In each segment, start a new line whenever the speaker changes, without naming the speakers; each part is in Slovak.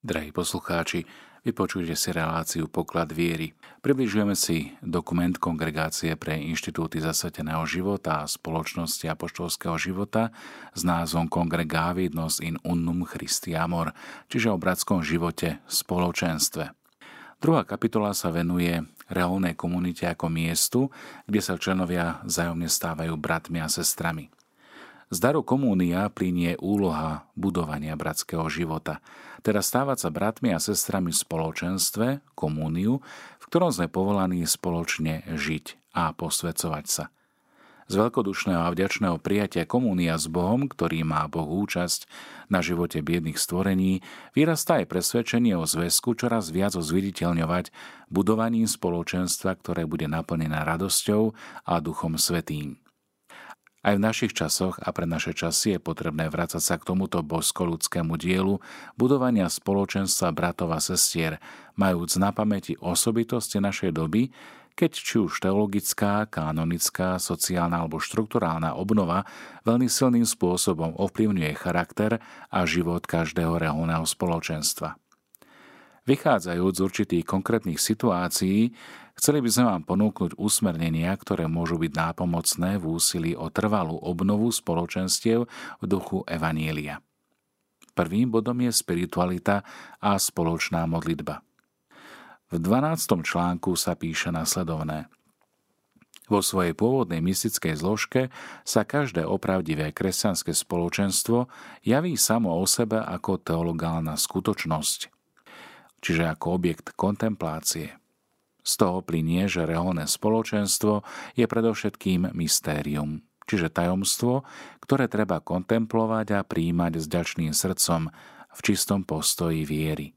Drahí poslucháči, vypočujte si reláciu Poklad viery. Približujeme si dokument Kongregácie pre inštitúty zasveteného života a spoločnosti apoštolského života s názvom Congregavid nos in unnum Christi amor, čiže o bratskom živote v spoločenstve. Druhá kapitola sa venuje reálnej komunite ako miestu, kde sa členovia zájomne stávajú bratmi a sestrami. Z daru komúnia plinie úloha budovania bratského života, teda stávať sa bratmi a sestrami v spoločenstve, komúniu, v ktorom sme povolaní spoločne žiť a posvedcovať sa. Z veľkodušného a vďačného prijatia komúnia s Bohom, ktorý má Boh účasť na živote biedných stvorení, vyrastá aj presvedčenie o zväzku čoraz viac zviditeľňovať budovaním spoločenstva, ktoré bude naplnené radosťou a duchom svetým. Aj v našich časoch a pre naše časy je potrebné vrácať sa k tomuto božsko-ľudskému dielu budovania spoločenstva bratov a sestier, majúc na pamäti osobitosti našej doby, keď či už teologická, kanonická, sociálna alebo štrukturálna obnova veľmi silným spôsobom ovplyvňuje charakter a život každého reálneho spoločenstva. Vychádzajúc z určitých konkrétnych situácií, chceli by sme vám ponúknuť usmernenia, ktoré môžu byť nápomocné v úsilí o trvalú obnovu spoločenstiev v duchu Evanielia. Prvým bodom je spiritualita a spoločná modlitba. V 12. článku sa píše nasledovné. Vo svojej pôvodnej mystickej zložke sa každé opravdivé kresťanské spoločenstvo javí samo o sebe ako teologálna skutočnosť – čiže ako objekt kontemplácie. Z toho plinie, že reálne spoločenstvo je predovšetkým mystérium, čiže tajomstvo, ktoré treba kontemplovať a príjmať s ďačným srdcom v čistom postoji viery.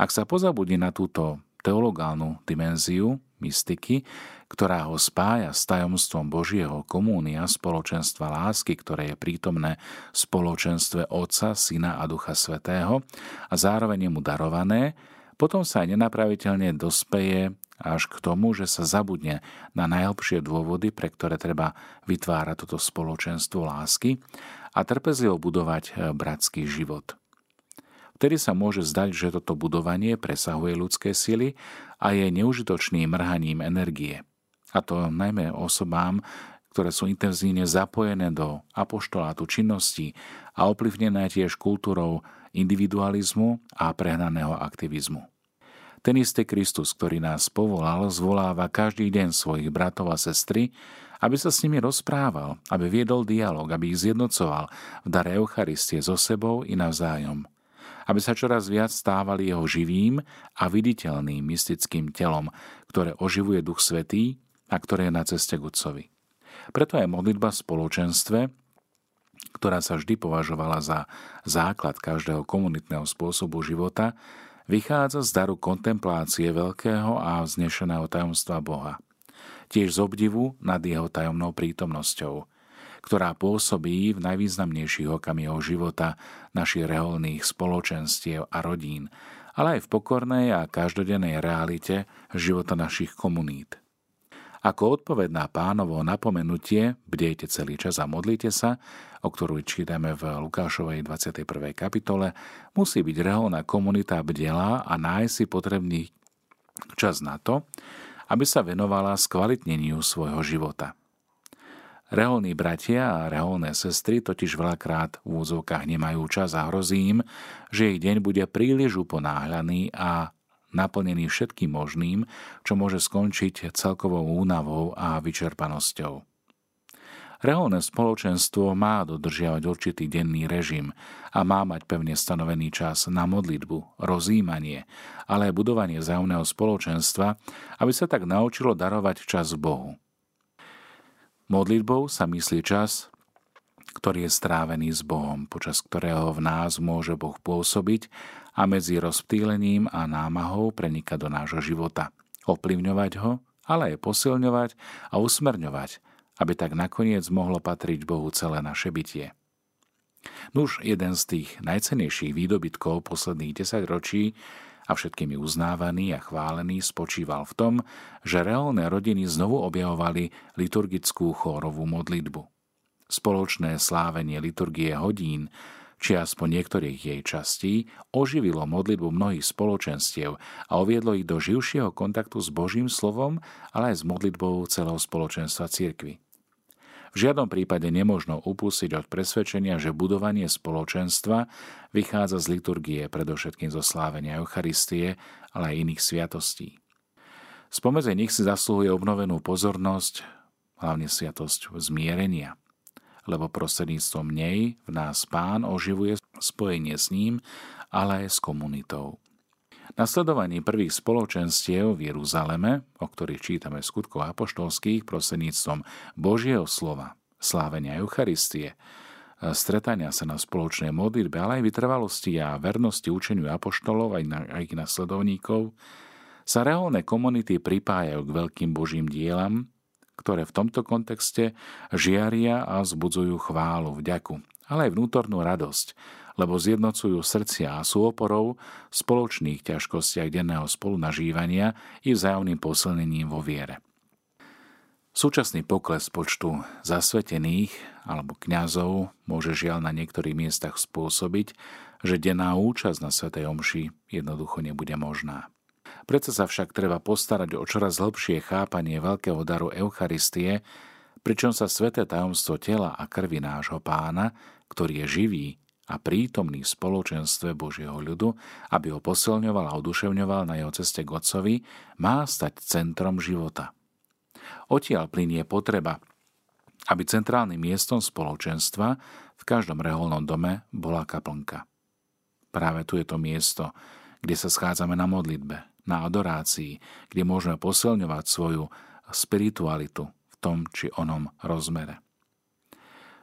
Ak sa pozabudí na túto teologálnu dimenziu mystiky, ktorá ho spája s tajomstvom Božieho komúnia spoločenstva lásky, ktoré je prítomné v spoločenstve Otca, Syna a Ducha Svetého a zároveň mu darované, potom sa nenapraviteľne dospeje až k tomu, že sa zabudne na najlepšie dôvody, pre ktoré treba vytvárať toto spoločenstvo lásky a trpezlivo budovať bratský život. Vtedy sa môže zdať, že toto budovanie presahuje ľudské sily a je neužitočným mrhaním energie – a to najmä osobám, ktoré sú intenzívne zapojené do apoštolátu činnosti a ovplyvnené tiež kultúrou individualizmu a prehnaného aktivizmu. Ten istý Kristus, ktorý nás povolal, zvoláva každý deň svojich bratov a sestry, aby sa s nimi rozprával, aby viedol dialog, aby ich zjednocoval v dare Eucharistie so sebou i navzájom. Aby sa čoraz viac stávali jeho živým a viditeľným mystickým telom, ktoré oživuje Duch Svetý a ktoré je na ceste k. Preto aj modlitba v spoločenstve, ktorá sa vždy považovala za základ každého komunitného spôsobu života, vychádza z daru kontemplácie veľkého a vznešeného tajomstva Boha. Tiež z obdivu nad jeho tajomnou prítomnosťou, ktorá pôsobí v najvýznamnejších okamihoch života našich reholných spoločenstiev a rodín, ale aj v pokornej a každodennej realite života našich komunít. Ako odpoved na pánovo napomenutie, bdejte celý čas a modlite sa, o ktorú čítame v Lukášovej 21. kapitole, musí byť reholná komunita bdelá a nájsť si potrebný čas na to, aby sa venovala skvalitneniu svojho života. Reholní bratia a reholné sestry totiž veľakrát v úzovkách nemajú čas a hrozí im, že ich deň bude príliš uponáhľaný a naplnený všetkým možným, čo môže skončiť celkovou únavou a vyčerpanosťou. Reálne spoločenstvo má dodržiavať určitý denný režim a má mať pevne stanovený čas na modlitbu, rozímanie, ale aj budovanie zájomného spoločenstva, aby sa tak naučilo darovať čas Bohu. Modlitbou sa myslí čas, ktorý je strávený s Bohom, počas ktorého v nás môže Boh pôsobiť a medzi rozptýlením a námahou prenikať do nášho života, ovplyvňovať ho, ale aj posilňovať a usmerňovať, aby tak nakoniec mohlo patriť Bohu celé naše bytie. Nuž jeden z tých najcenejších výdobytkov posledných 10 ročí a všetkými uznávaný a chválený spočíval v tom, že reálne rodiny znovu objavovali liturgickú chórovú modlitbu. Spoločné slávenie liturgie hodín, či aspoň niektorých jej častí, oživilo modlitbu mnohých spoločenstiev a oviedlo ich do živšieho kontaktu s Božím slovom, ale aj s modlitbou celého spoločenstva cirkvy. V žiadnom prípade nemožno upustiť od presvedčenia, že budovanie spoločenstva vychádza z liturgie, predovšetkým zo slávenia Eucharistie, ale aj iných sviatostí. Spomedzi nich si zaslúhuje obnovenú pozornosť, hlavne sviatosť zmierenia, lebo prostredníctvom nej v nás Pán oživuje spojenie s ním, ale aj s komunitou. Nasledovaní prvých spoločenstiev v Jeruzaleme, o ktorých čítame v skutkoch apoštolských prostredníctvom Božieho slova, slávenia Eucharistie, stretania sa na spoločnej modlitbe, ale aj vytrvalosti a vernosti učeniu apoštolov aj, na, aj ich nasledovníkov, sa reálne komunity pripájajú k veľkým Božím dielam, ktoré v tomto kontexte žiaria a zbudzujú chválu, vďaku, ale aj vnútornú radosť, lebo zjednocujú srdcia a sú oporou v spoločných ťažkostiach denného spolunažívania i vzájomným posilnením vo viere. Súčasný pokles počtu zasvetených alebo kňazov môže žiaľ na niektorých miestach spôsobiť, že denná účasť na Svetej Omši jednoducho nebude možná. Preto sa však treba postarať o čoraz hlbšie chápanie veľkého daru Eucharistie, pričom sa sveté tajomstvo tela a krvi nášho pána, ktorý je živý a prítomný v spoločenstve Božieho ľudu, aby ho posilňoval a oduševňoval na jeho ceste k Otcovi, má stať centrom života. Odtiaľ plinie potreba, aby centrálnym miestom spoločenstva v každom reholnom dome bola kaplnka. Práve tu je to miesto, kde sa schádzame na modlitbe, na adorácii, kde môžeme posilňovať svoju spiritualitu v tom či onom rozmere.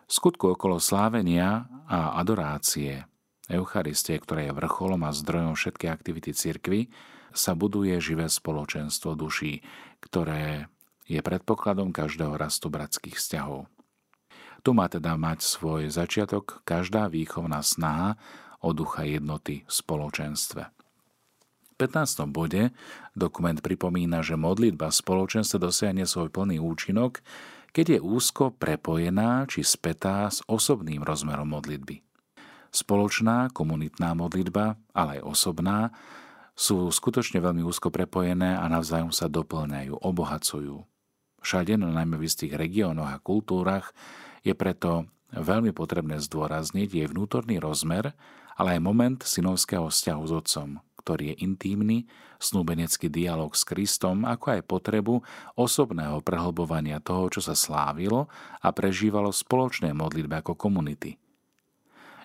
V skutku okolo slávenia a adorácie Eucharistie, ktoré je vrcholom a zdrojom všetkej aktivity cirkvy, sa buduje živé spoločenstvo duší, ktoré je predpokladom každého rastu bratských vzťahov. Tu má teda mať svoj začiatok každá výchovná snaha o ducha jednoty v spoločenstve. V 15. bode dokument pripomína, že modlitba spoločenstva dosiahne svoj plný účinok, keď je úzko prepojená či spätá s osobným rozmerom modlitby. Spoločná komunitná modlitba, ale aj osobná, sú skutočne veľmi úzko prepojené a navzájom sa doplňajú, obohacujú. Všade, no najmä v istých regiónoch a kultúrach, je preto veľmi potrebné zdôrazniť jej vnútorný rozmer, ale aj moment synovského vzťahu s otcom, ktorý je intímny, snúbenecký dialog s Kristom, ako aj potrebu osobného prehlbovania toho, čo sa slávilo a prežívalo spoločné modlitbe ako komunity.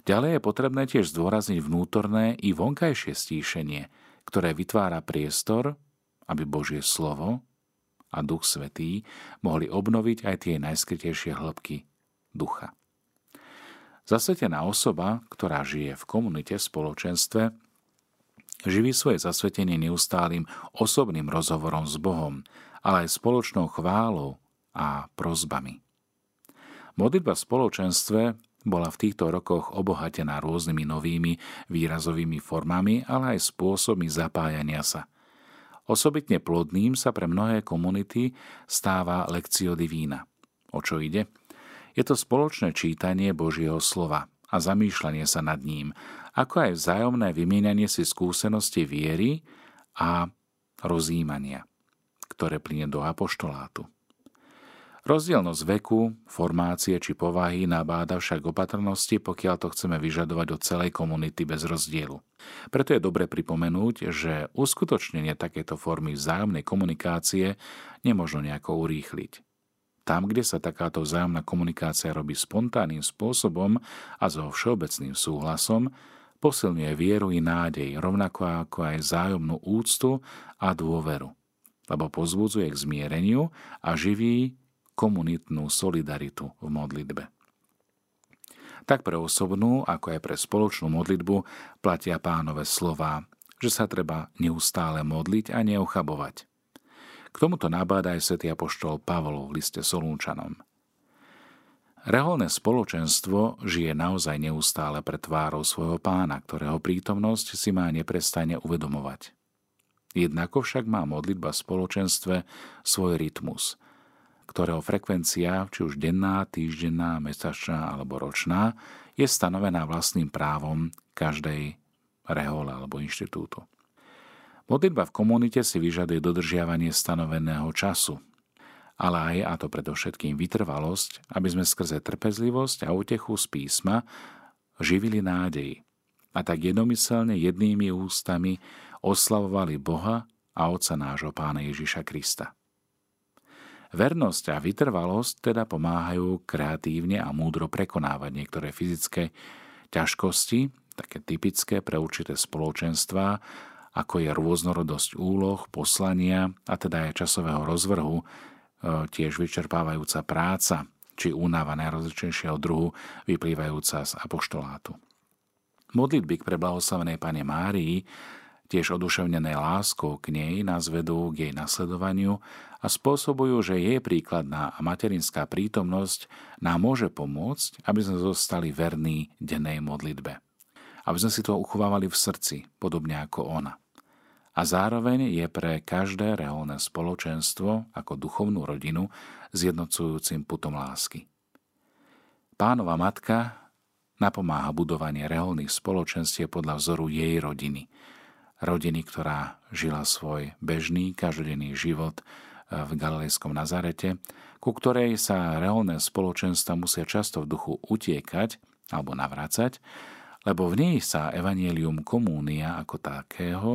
Ďalej je potrebné tiež zdôrazniť vnútorné i vonkajšie stíšenie, ktoré vytvára priestor, aby Božie slovo a Duch Svetý mohli obnoviť aj tie najskrytejšie hĺbky ducha. Zasvetená osoba, ktorá žije v komunite, v spoločenstve, Živí svoje zasvetenie neustálým osobným rozhovorom s Bohom, ale aj spoločnou chválou a prozbami. Modlitba v spoločenstve bola v týchto rokoch obohatená rôznymi novými výrazovými formami, ale aj spôsobmi zapájania sa. Osobitne plodným sa pre mnohé komunity stáva lekcio divína. O čo ide? Je to spoločné čítanie Božieho slova a zamýšľanie sa nad ním, ako aj vzájomné vymienanie si skúsenosti viery a rozjímania, ktoré plyne do apoštolátu. Rozdielnosť veku, formácie či povahy nabáda však opatrnosti, pokiaľ to chceme vyžadovať od celej komunity bez rozdielu. Preto je dobre pripomenúť, že uskutočnenie takéto formy vzájomnej komunikácie nemožno nejako urýchliť. Tam, kde sa takáto vzájomná komunikácia robí spontánnym spôsobom a so všeobecným súhlasom, posilňuje vieru i nádej, rovnako ako aj zájomnú úctu a dôveru, lebo pozbudzuje k zmiereniu a živí komunitnú solidaritu v modlitbe. Tak pre osobnú, ako aj pre spoločnú modlitbu platia pánové slova, že sa treba neustále modliť a neochabovať. K tomuto nabáda aj svätý apoštol Pavol v liste Solúnčanom – Reholné spoločenstvo žije naozaj neustále pred tvárou svojho pána, ktorého prítomnosť si má neprestane uvedomovať. Jednako však má modlitba v spoločenstve svoj rytmus. ktorého frekvencia, či už denná, týždenná, mesačná alebo ročná, je stanovená vlastným právom každej rehole alebo inštitútu. Modlitba v komunite si vyžaduje dodržiavanie stanoveného času, ale aj, a to predovšetkým, vytrvalosť, aby sme skrze trpezlivosť a útechu z písma živili nádej a tak jednomyselne jednými ústami oslavovali Boha a Otca nášho Pána Ježiša Krista. Vernosť a vytrvalosť teda pomáhajú kreatívne a múdro prekonávať niektoré fyzické ťažkosti, také typické pre určité spoločenstvá, ako je rôznorodosť úloh, poslania a teda aj časového rozvrhu, tiež vyčerpávajúca práca, či únava najrozličnejšieho druhu vyplývajúca z apoštolátu. Modlitby k preblahoslavenej Pane Márii, tiež oduševnené láskou k nej, nás vedú k jej nasledovaniu a spôsobujú, že jej príkladná a materinská prítomnosť nám môže pomôcť, aby sme zostali verní dennej modlitbe. Aby sme si to uchovávali v srdci, podobne ako ona a zároveň je pre každé reálne spoločenstvo ako duchovnú rodinu zjednocujúcim putom lásky. Pánova matka napomáha budovanie reálnych spoločenstiev podľa vzoru jej rodiny. Rodiny, ktorá žila svoj bežný, každodenný život eh, v galilejskom Nazarete, ku ktorej sa reálne spoločenstva musia často v duchu utiekať alebo navracať, lebo v nej sa evanielium komúnia ako takého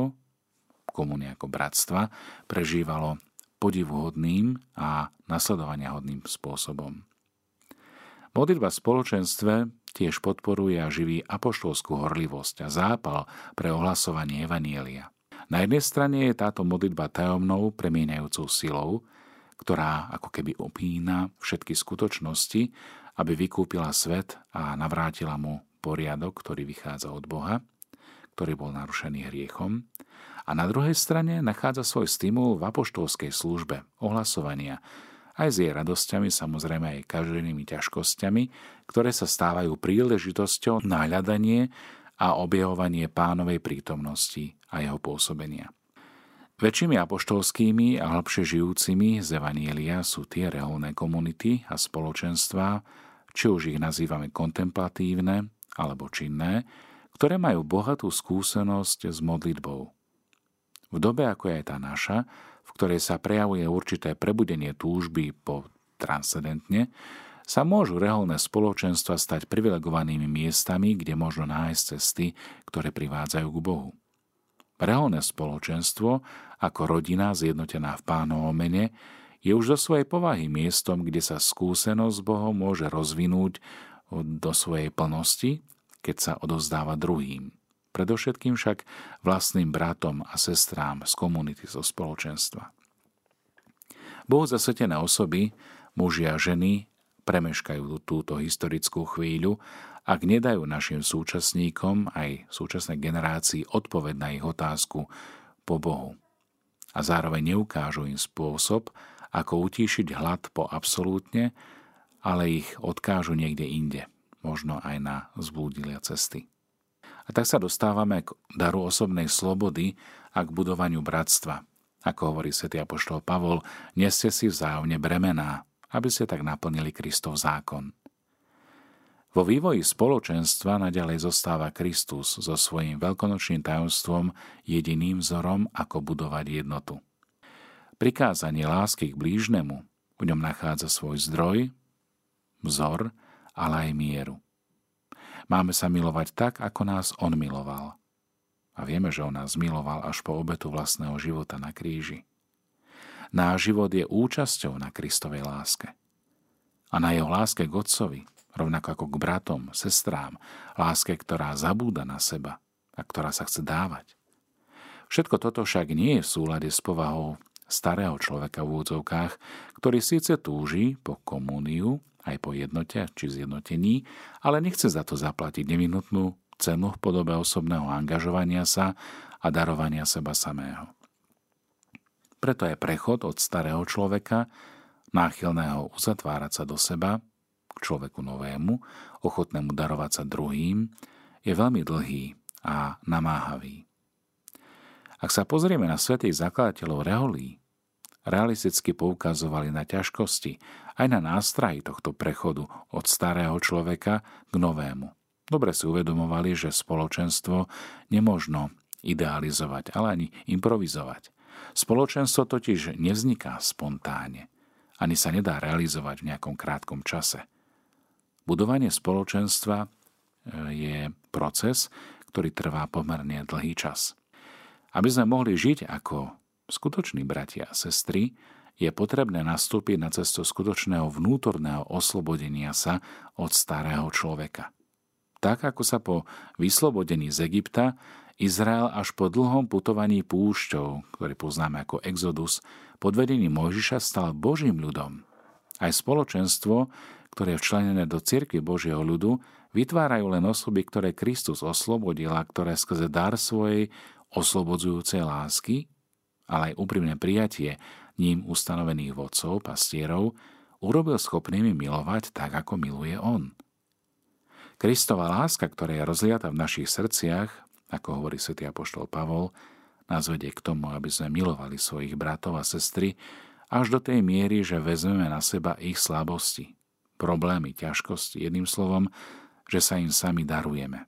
komúny ako bratstva prežívalo podivuhodným a nasledovania hodným spôsobom. Modlitba v spoločenstve tiež podporuje a živí apoštolskú horlivosť a zápal pre ohlasovanie Evanielia. Na jednej strane je táto modlitba tajomnou, premieňajúcou silou, ktorá ako keby opína všetky skutočnosti, aby vykúpila svet a navrátila mu poriadok, ktorý vychádza od Boha, ktorý bol narušený hriechom a na druhej strane nachádza svoj stimul v apoštolskej službe, ohlasovania, aj s jej radosťami, samozrejme aj každennými ťažkosťami, ktoré sa stávajú príležitosťou na hľadanie a objavovanie pánovej prítomnosti a jeho pôsobenia. Väčšími apoštolskými a hlbšie žijúcimi z Evanielia sú tie reholné komunity a spoločenstvá, či už ich nazývame kontemplatívne alebo činné, ktoré majú bohatú skúsenosť s modlitbou. V dobe, ako je tá naša, v ktorej sa prejavuje určité prebudenie túžby po transcendentne, sa môžu reholné spoločenstva stať privilegovanými miestami, kde možno nájsť cesty, ktoré privádzajú k Bohu. Reholné spoločenstvo, ako rodina zjednotená v pánovom mene, je už do svojej povahy miestom, kde sa skúsenosť s Bohom môže rozvinúť do svojej plnosti, keď sa odozdáva druhým predovšetkým však vlastným bratom a sestrám z komunity, zo spoločenstva. Bohu zasvetené osoby, muži a ženy, premeškajú túto historickú chvíľu, ak nedajú našim súčasníkom aj súčasnej generácii odpoved na ich otázku po Bohu. A zároveň neukážu im spôsob, ako utíšiť hlad po absolútne, ale ich odkážu niekde inde, možno aj na zblúdilia cesty. A tak sa dostávame k daru osobnej slobody a k budovaniu bratstva. Ako hovorí svätý apoštol Pavol, neste si vzájomne bremená, aby ste tak naplnili Kristov zákon. Vo vývoji spoločenstva naďalej zostáva Kristus so svojím veľkonočným tajomstvom jediným vzorom, ako budovať jednotu. Prikázanie lásky k blížnemu v ňom nachádza svoj zdroj, vzor, ale aj mieru. Máme sa milovať tak, ako nás On miloval. A vieme, že On nás miloval až po obetu vlastného života na kríži. Náš život je účasťou na Kristovej láske. A na jeho láske k Otcovi, rovnako ako k bratom, sestrám, láske, ktorá zabúda na seba a ktorá sa chce dávať. Všetko toto však nie je v súlade s povahou starého človeka v úvodzovkách, ktorý síce túži po komúniu, aj po jednote či zjednotení, ale nechce za to zaplatiť nevinutnú cenu v podobe osobného angažovania sa a darovania seba samého. Preto je prechod od starého človeka, náchylného uzatvárať sa do seba, k človeku novému, ochotnému darovať sa druhým, je veľmi dlhý a namáhavý. Ak sa pozrieme na svetých zakladateľov reholí, realisticky poukazovali na ťažkosti, aj na nástrahy tohto prechodu od starého človeka k novému. Dobre si uvedomovali, že spoločenstvo nemožno idealizovať, ale ani improvizovať. Spoločenstvo totiž nevzniká spontánne, ani sa nedá realizovať v nejakom krátkom čase. Budovanie spoločenstva e, je proces, ktorý trvá pomerne dlhý čas. Aby sme mohli žiť ako skutoční bratia a sestry, je potrebné nastúpiť na cestu skutočného vnútorného oslobodenia sa od starého človeka. Tak ako sa po vyslobodení z Egypta Izrael až po dlhom putovaní púšťou, ktorý poznáme ako Exodus, pod vedením Mojžiša stal Božím ľudom. Aj spoločenstvo, ktoré je včlenené do cirkvi Božieho ľudu, vytvárajú len osoby, ktoré Kristus oslobodil a ktoré skrze dar svojej oslobodzujúcej lásky, ale aj úprimné prijatie ním ustanovených vodcov, pastierov, urobil schopnými milovať tak, ako miluje On. Kristova láska, ktorá je rozliata v našich srdciach, ako hovorí svätý apoštol Pavol, nás vedie k tomu, aby sme milovali svojich bratov a sestry až do tej miery, že vezmeme na seba ich slabosti, problémy, ťažkosti, jedným slovom, že sa im sami darujeme.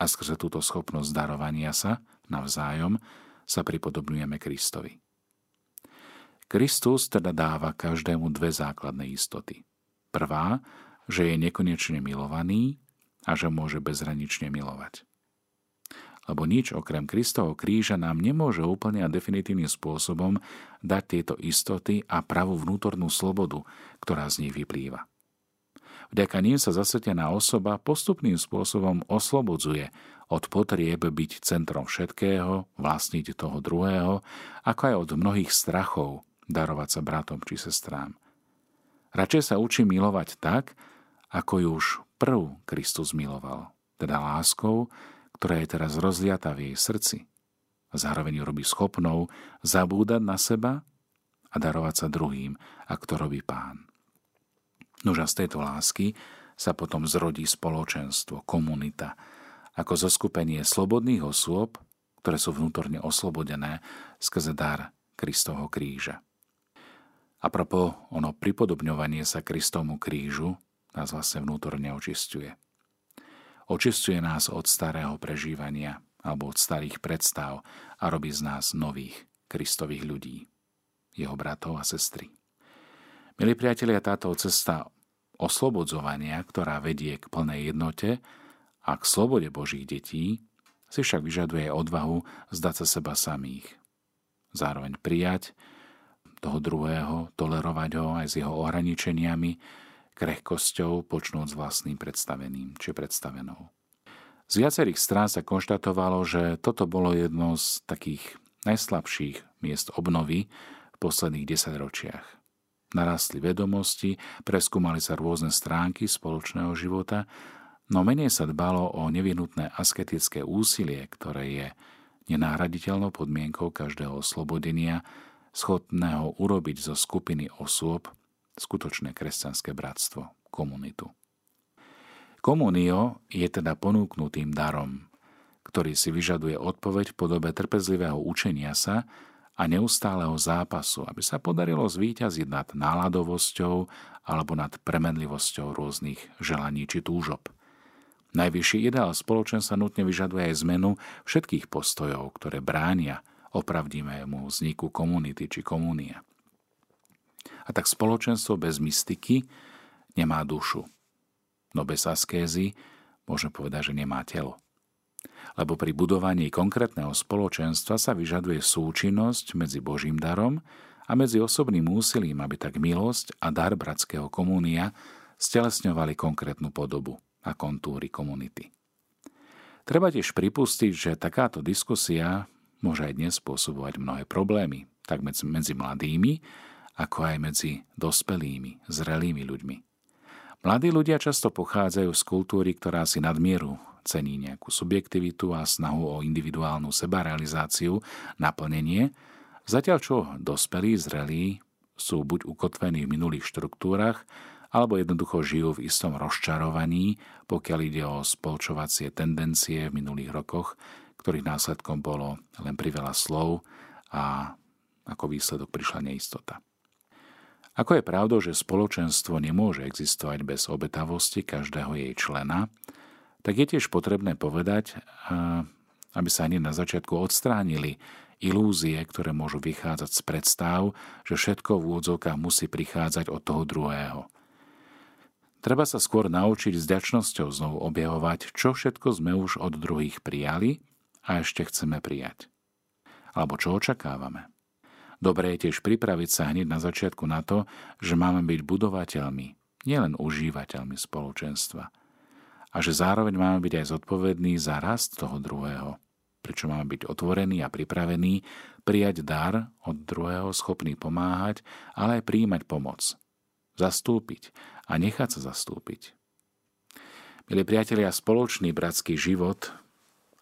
A skrze túto schopnosť darovania sa navzájom sa pripodobňujeme Kristovi. Kristus teda dáva každému dve základné istoty. Prvá, že je nekonečne milovaný a že môže bezhranične milovať lebo nič okrem Kristovho kríža nám nemôže úplne a definitívnym spôsobom dať tieto istoty a pravú vnútornú slobodu, ktorá z nich vyplýva. Vďaka ním sa zasvetená osoba postupným spôsobom oslobodzuje od potrieb byť centrom všetkého, vlastniť toho druhého, ako aj od mnohých strachov darovať sa bratom či sestrám. Radšej sa učí milovať tak, ako ju už prv Kristus miloval, teda láskou, ktorá je teraz rozliatá v jej srdci zároveň ju robí schopnou zabúdať na seba a darovať sa druhým, ak to robí pán. Nož a z tejto lásky sa potom zrodí spoločenstvo, komunita, ako zoskupenie slobodných osôb, ktoré sú vnútorne oslobodené skrze dar Kristovho kríža. A propo ono pripodobňovanie sa Kristovmu krížu nás vlastne vnútorne očistuje. Očistuje nás od starého prežívania alebo od starých predstav a robí z nás nových Kristových ľudí, jeho bratov a sestry. Milí priatelia, táto cesta oslobodzovania, ktorá vedie k plnej jednote a k slobode Božích detí, si však vyžaduje odvahu zdať sa seba samých. Zároveň prijať toho druhého, tolerovať ho aj s jeho ohraničeniami, krehkosťou počnúť s vlastným predstaveným či predstavenou. Z viacerých strán sa konštatovalo, že toto bolo jedno z takých najslabších miest obnovy v posledných desaťročiach. Narastli vedomosti, preskúmali sa rôzne stránky spoločného života, no menej sa dbalo o nevyhnutné asketické úsilie, ktoré je nenahraditeľnou podmienkou každého oslobodenia, schopného urobiť zo skupiny osôb skutočné kresťanské bratstvo, komunitu. Komunio je teda ponúknutým darom, ktorý si vyžaduje odpoveď v podobe trpezlivého učenia sa a neustáleho zápasu, aby sa podarilo zvíťaziť nad náladovosťou alebo nad premenlivosťou rôznych želaní či túžob. Najvyšší ideál spoločenstva nutne vyžaduje aj zmenu všetkých postojov, ktoré bránia opravdivému vzniku komunity či komunia. A tak spoločenstvo bez mystiky nemá dušu. No bez askézy môžem povedať, že nemá telo. Lebo pri budovaní konkrétneho spoločenstva sa vyžaduje súčinnosť medzi Božím darom a medzi osobným úsilím, aby tak milosť a dar bratského komúnia stelesňovali konkrétnu podobu a kontúry komunity. Treba tiež pripustiť, že takáto diskusia môže aj dnes spôsobovať mnohé problémy, tak medzi, medzi mladými, ako aj medzi dospelými, zrelými ľuďmi. Mladí ľudia často pochádzajú z kultúry, ktorá si nadmieru cení nejakú subjektivitu a snahu o individuálnu sebarealizáciu, naplnenie, zatiaľ čo dospelí, zrelí sú buď ukotvení v minulých štruktúrach, alebo jednoducho žijú v istom rozčarovaní, pokiaľ ide o spolčovacie tendencie v minulých rokoch, ktorých následkom bolo len priveľa slov a ako výsledok prišla neistota. Ako je pravdou, že spoločenstvo nemôže existovať bez obetavosti každého jej člena, tak je tiež potrebné povedať, aby sa hneď na začiatku odstránili ilúzie, ktoré môžu vychádzať z predstav, že všetko v úvodzovkách musí prichádzať od toho druhého. Treba sa skôr naučiť s ďačnosťou znovu objavovať, čo všetko sme už od druhých prijali a ešte chceme prijať. Alebo čo očakávame. Dobré je tiež pripraviť sa hneď na začiatku na to, že máme byť budovateľmi, nielen užívateľmi spoločenstva. A že zároveň máme byť aj zodpovední za rast toho druhého. Prečo máme byť otvorení a pripravení prijať dar od druhého, schopný pomáhať, ale aj príjmať pomoc. Zastúpiť a nechať sa zastúpiť. Milí priatelia, spoločný bratský život,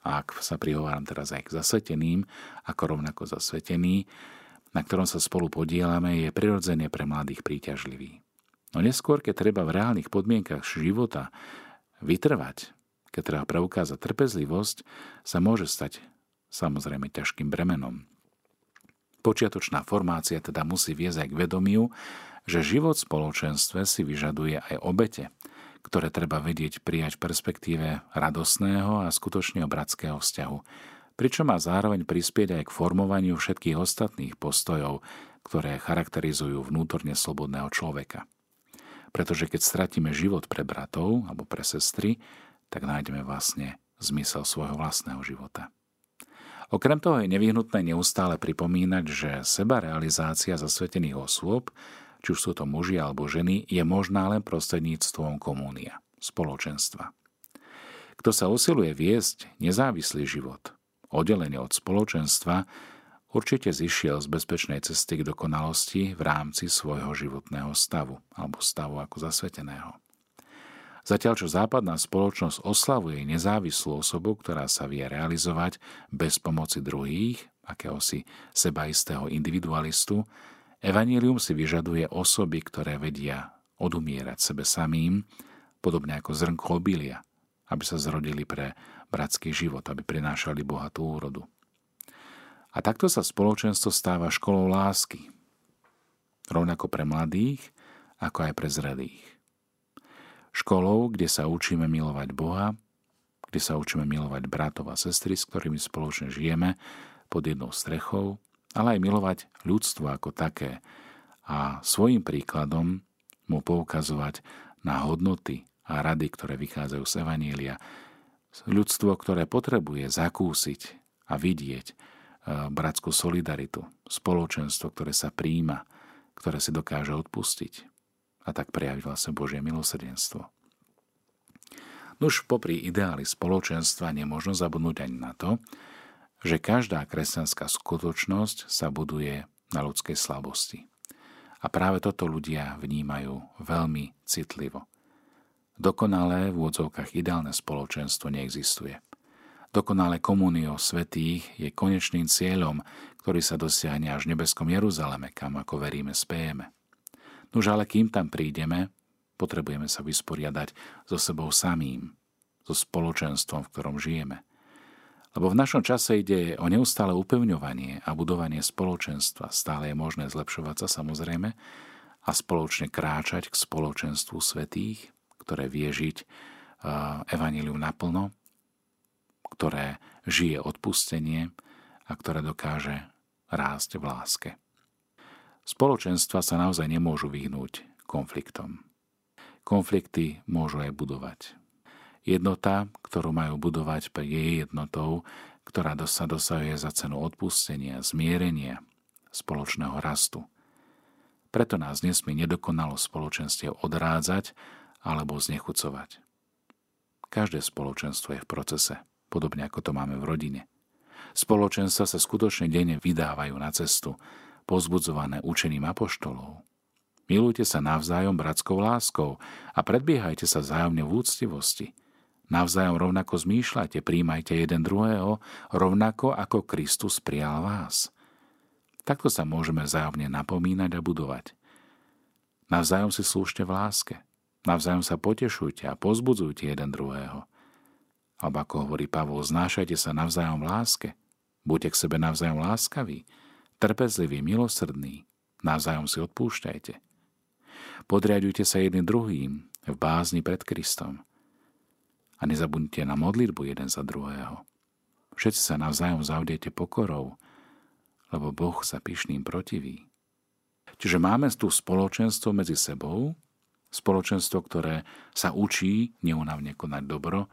ak sa prihováram teraz aj k zasveteným, ako rovnako zasvetený, na ktorom sa spolu podielame, je prirodzene pre mladých príťažlivý. No neskôr, keď treba v reálnych podmienkach života vytrvať, keď treba preukázať trpezlivosť, sa môže stať samozrejme ťažkým bremenom. Počiatočná formácia teda musí viesť aj k vedomiu, že život v spoločenstve si vyžaduje aj obete, ktoré treba vedieť prijať v perspektíve radosného a skutočného bratského vzťahu, pričom má zároveň prispieť aj k formovaniu všetkých ostatných postojov, ktoré charakterizujú vnútorne slobodného človeka. Pretože keď stratíme život pre bratov alebo pre sestry, tak nájdeme vlastne zmysel svojho vlastného života. Okrem toho je nevyhnutné neustále pripomínať, že seba realizácia zasvetených osôb, či už sú to muži alebo ženy, je možná len prostredníctvom komúnia, spoločenstva. Kto sa usiluje viesť nezávislý život, oddelenie od spoločenstva, určite zišiel z bezpečnej cesty k dokonalosti v rámci svojho životného stavu alebo stavu ako zasveteného. Zatiaľ, čo západná spoločnosť oslavuje nezávislú osobu, ktorá sa vie realizovať bez pomoci druhých, akéhosi sebaistého individualistu, Evangelium si vyžaduje osoby, ktoré vedia odumierať sebe samým, podobne ako zrnko obilia, aby sa zrodili pre bratský život, aby prinášali bohatú úrodu. A takto sa spoločenstvo stáva školou lásky, rovnako pre mladých, ako aj pre zrelých. Školou, kde sa učíme milovať Boha, kde sa učíme milovať bratov a sestry, s ktorými spoločne žijeme pod jednou strechou, ale aj milovať ľudstvo ako také a svojim príkladom mu poukazovať na hodnoty a rady, ktoré vychádzajú z Evanielia, ľudstvo, ktoré potrebuje zakúsiť a vidieť e, bratskú solidaritu, spoločenstvo, ktoré sa príjma, ktoré si dokáže odpustiť a tak prejaviť vlastne Božie milosrdenstvo. Nuž popri ideáli spoločenstva nemôžno zabudnúť ani na to, že každá kresťanská skutočnosť sa buduje na ľudskej slabosti. A práve toto ľudia vnímajú veľmi citlivo. Dokonalé v úvodzovkách ideálne spoločenstvo neexistuje. Dokonalé komunio svetých je konečným cieľom, ktorý sa dosiahne až v nebeskom Jeruzaleme, kam ako veríme spejeme. Nuž ale kým tam prídeme, potrebujeme sa vysporiadať so sebou samým, so spoločenstvom, v ktorom žijeme. Lebo v našom čase ide o neustále upevňovanie a budovanie spoločenstva. Stále je možné zlepšovať sa samozrejme a spoločne kráčať k spoločenstvu svetých, ktoré vie žiť eh, evanílium naplno, ktoré žije odpustenie a ktoré dokáže rásť v láske. Spoločenstva sa naozaj nemôžu vyhnúť konfliktom. Konflikty môžu aj budovať. Jednota, ktorú majú budovať, je jednotou, ktorá sa dosahuje za cenu odpustenia, zmierenia, spoločného rastu. Preto nás nesmie nedokonalo spoločenstiev odrádzať alebo znechucovať. Každé spoločenstvo je v procese, podobne ako to máme v rodine. Spoločenstva sa skutočne denne vydávajú na cestu, pozbudzované učením apoštolov. Milujte sa navzájom bratskou láskou a predbiehajte sa vzájomne v úctivosti. Navzájom rovnako zmýšľajte, príjmajte jeden druhého, rovnako ako Kristus prijal vás. Takto sa môžeme vzájomne napomínať a budovať. Navzájom si slúžte v láske. Navzájom sa potešujte a pozbudzujte jeden druhého. Alebo ako hovorí Pavol, znášajte sa navzájom v láske. Buďte k sebe navzájom láskaví. trpezlivý, milosrdný, navzájom si odpúšťajte. Podriadujte sa jedným druhým v bázni pred Kristom. A nezabudnite na modlitbu jeden za druhého. Všetci sa navzájom zaudete pokorou, lebo Boh sa pyšným protiví. Čiže máme tu spoločenstvo medzi sebou, spoločenstvo, ktoré sa učí neunavne konať dobro,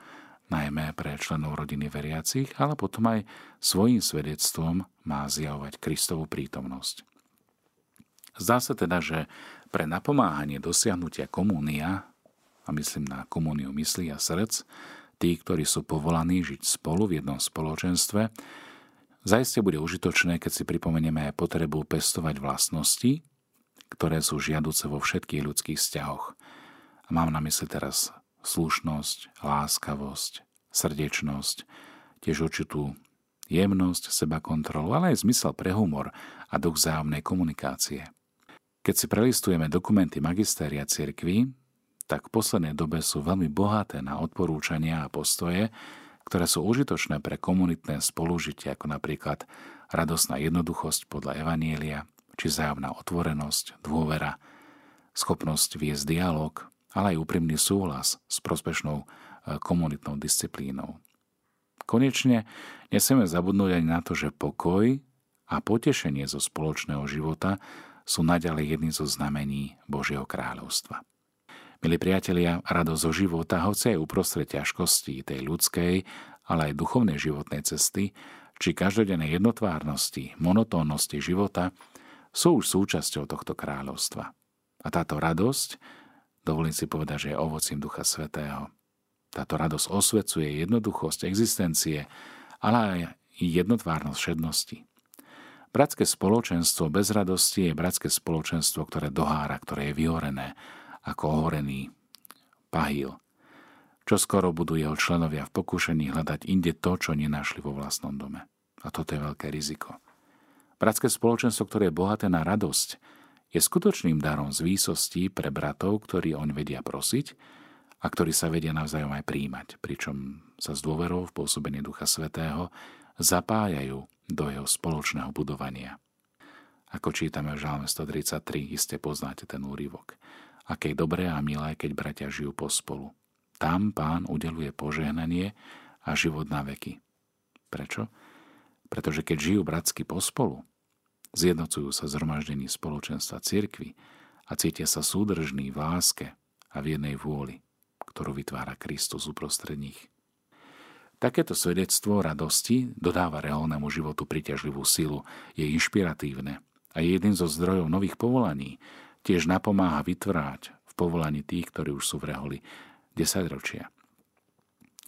najmä pre členov rodiny veriacich, ale potom aj svojim svedectvom má zjavovať Kristovú prítomnosť. Zdá sa teda, že pre napomáhanie dosiahnutia komúnia, a myslím na komuniu myslí a srdc, tí, ktorí sú povolaní žiť spolu v jednom spoločenstve, Zajistie bude užitočné, keď si pripomenieme aj potrebu pestovať vlastnosti, ktoré sú žiaduce vo všetkých ľudských vzťahoch. A mám na mysli teraz slušnosť, láskavosť, srdečnosť, tiež určitú jemnosť, seba kontrolu, ale aj zmysel pre humor a duch vzájomnej komunikácie. Keď si prelistujeme dokumenty magistéria cirkvy, tak v poslednej dobe sú veľmi bohaté na odporúčania a postoje, ktoré sú užitočné pre komunitné spolužitie, ako napríklad radosná jednoduchosť podľa Evanielia, či zájomná otvorenosť, dôvera, schopnosť viesť dialog, ale aj úprimný súhlas s prospešnou e, komunitnou disciplínou. Konečne nesmieme zabudnúť ani na to, že pokoj a potešenie zo spoločného života sú naďalej jedným zo znamení Božieho kráľovstva. Milí priatelia, radosť zo života, hoci aj uprostred ťažkostí tej ľudskej, ale aj duchovnej životnej cesty, či každodennej jednotvárnosti, monotónnosti života, sú už súčasťou tohto kráľovstva. A táto radosť, dovolím si povedať, že je ovocím Ducha Svetého. Táto radosť osvecuje jednoduchosť existencie, ale aj jednotvárnosť všednosti. Bratské spoločenstvo bez radosti je bratské spoločenstvo, ktoré dohára, ktoré je vyhorené, ako ohorený pahýl. Čo skoro budú jeho členovia v pokúšení hľadať inde to, čo nenašli vo vlastnom dome. A toto je veľké riziko. Bratské spoločenstvo, ktoré je bohaté na radosť, je skutočným darom z výsosti pre bratov, ktorí oň vedia prosiť a ktorí sa vedia navzájom aj príjmať, pričom sa s dôverou v pôsobení Ducha Svetého zapájajú do jeho spoločného budovania. Ako čítame v Žalme 133, iste poznáte ten úryvok aké dobré a milé, keď bratia žijú pospolu. Tam pán udeluje požehnanie a život na veky. Prečo? Pretože keď žijú bratsky pospolu, zjednocujú sa zhromaždení spoločenstva cirkvy a cítia sa súdržní v láske a v jednej vôli, ktorú vytvára Kristus uprostred nich. Takéto svedectvo radosti dodáva reálnemu životu priťažlivú silu, je inšpiratívne a je jedným zo zdrojov nových povolaní, tiež napomáha vytvárať v povolaní tých, ktorí už sú v reholi 10 ročia.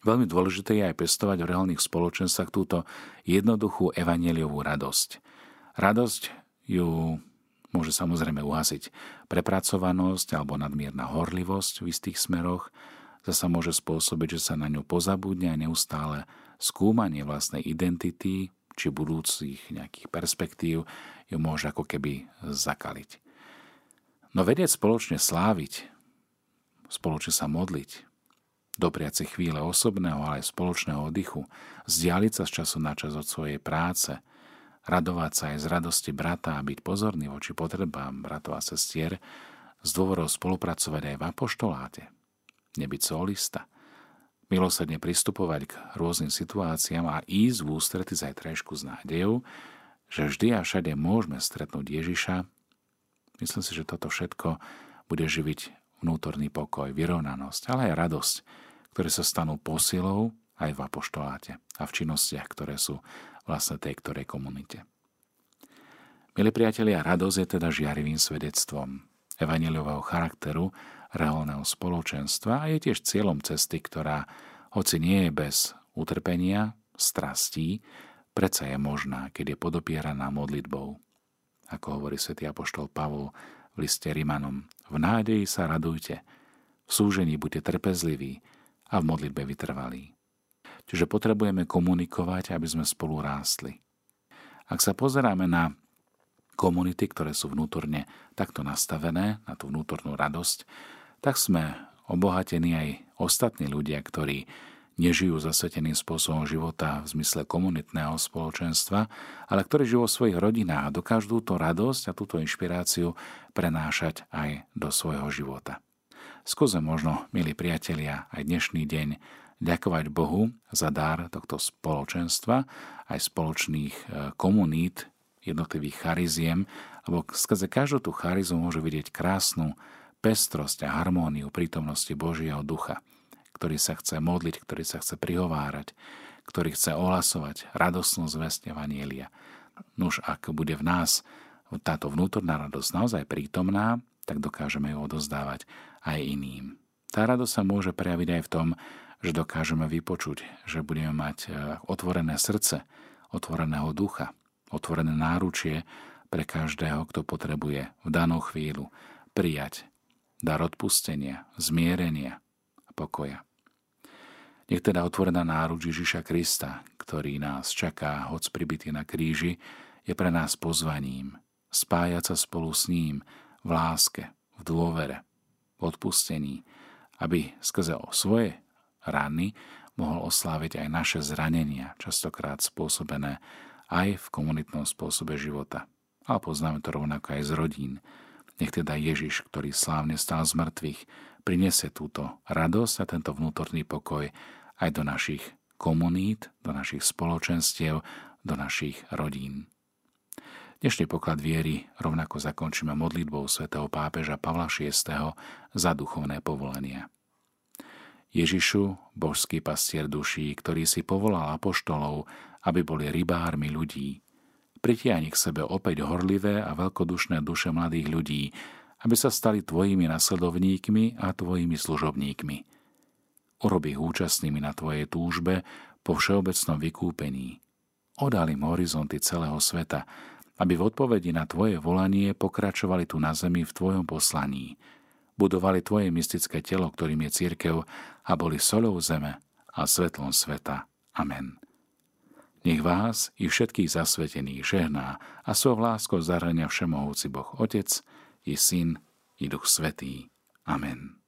Veľmi dôležité je aj pestovať v reholných spoločenstvách túto jednoduchú evaneliovú radosť. Radosť ju môže samozrejme uhasiť prepracovanosť alebo nadmierna horlivosť v istých smeroch, zasa môže spôsobiť, že sa na ňu pozabudne a neustále skúmanie vlastnej identity či budúcich nejakých perspektív ju môže ako keby zakaliť. No vedieť spoločne sláviť, spoločne sa modliť, dopriať si chvíle osobného, ale aj spoločného oddychu, vzdialiť sa z času na čas od svojej práce, radovať sa aj z radosti brata a byť pozorný voči potrebám bratov a sestier, z dôvodov spolupracovať aj v apoštoláte, nebyť solista, milosadne pristupovať k rôznym situáciám a ísť v ústrety zajtrajšku s nádejou, že vždy a všade môžeme stretnúť Ježiša Myslím si, že toto všetko bude živiť vnútorný pokoj, vyrovnanosť, ale aj radosť, ktoré sa stanú posilou aj v apoštoláte a v činnostiach, ktoré sú vlastne tej ktorej komunite. Milí priatelia, radosť je teda žiarivým svedectvom evaneliového charakteru reálneho spoločenstva a je tiež cieľom cesty, ktorá, hoci nie je bez utrpenia, strastí, predsa je možná, keď je podopieraná modlitbou ako hovorí svätý apoštol Pavol v liste Rimanom. V nádeji sa radujte, v súžení buďte trpezliví a v modlitbe vytrvalí. Čiže potrebujeme komunikovať, aby sme spolu rástli. Ak sa pozeráme na komunity, ktoré sú vnútorne takto nastavené, na tú vnútornú radosť, tak sme obohatení aj ostatní ľudia, ktorí nežijú zasveteným spôsobom života v zmysle komunitného spoločenstva, ale ktorí žijú vo svojich rodinách a dokážu túto radosť a túto inšpiráciu prenášať aj do svojho života. Skúsme možno, milí priatelia, aj dnešný deň ďakovať Bohu za dar tohto spoločenstva, aj spoločných e, komunít, jednotlivých chariziem, lebo skrze každú tú charizu môže vidieť krásnu pestrosť a harmóniu prítomnosti Božieho ducha, ktorý sa chce modliť, ktorý sa chce prihovárať, ktorý chce ohlasovať radosnú zväzť Evanielia. Nuž, ak bude v nás táto vnútorná radosť naozaj prítomná, tak dokážeme ju odozdávať aj iným. Tá radosť sa môže prejaviť aj v tom, že dokážeme vypočuť, že budeme mať e, otvorené srdce, otvoreného ducha, otvorené náručie pre každého, kto potrebuje v danú chvíľu prijať dar odpustenia, zmierenia a pokoja. Nech teda otvorená náruč Ježiša Krista, ktorý nás čaká, hoc pribitý na kríži, je pre nás pozvaním spájať sa spolu s ním v láske, v dôvere, v odpustení, aby skrze o svoje rany mohol osláviť aj naše zranenia, častokrát spôsobené aj v komunitnom spôsobe života. Ale poznáme to rovnako aj z rodín. Nech teda Ježiš, ktorý slávne stál z mŕtvych, prinesie túto radosť a tento vnútorný pokoj aj do našich komunít, do našich spoločenstiev, do našich rodín. Dnešný poklad viery rovnako zakončíme modlitbou svätého pápeža Pavla VI za duchovné povolenia. Ježišu, božský pastier duší, ktorý si povolal apoštolov, aby boli rybármi ľudí, pritiahni k sebe opäť horlivé a veľkodušné duše mladých ľudí, aby sa stali tvojimi nasledovníkmi a tvojimi služobníkmi. Urob ich účastnými na tvojej túžbe po všeobecnom vykúpení. Odal im horizonty celého sveta, aby v odpovedi na tvoje volanie pokračovali tu na zemi v tvojom poslaní – budovali Tvoje mystické telo, ktorým je církev a boli solou zeme a svetlom sveta. Amen. Nech vás i všetkých zasvetených žehná a svoj láskou zahrania Všemohúci Boh Otec i Syn i Duch Svetý. Amen.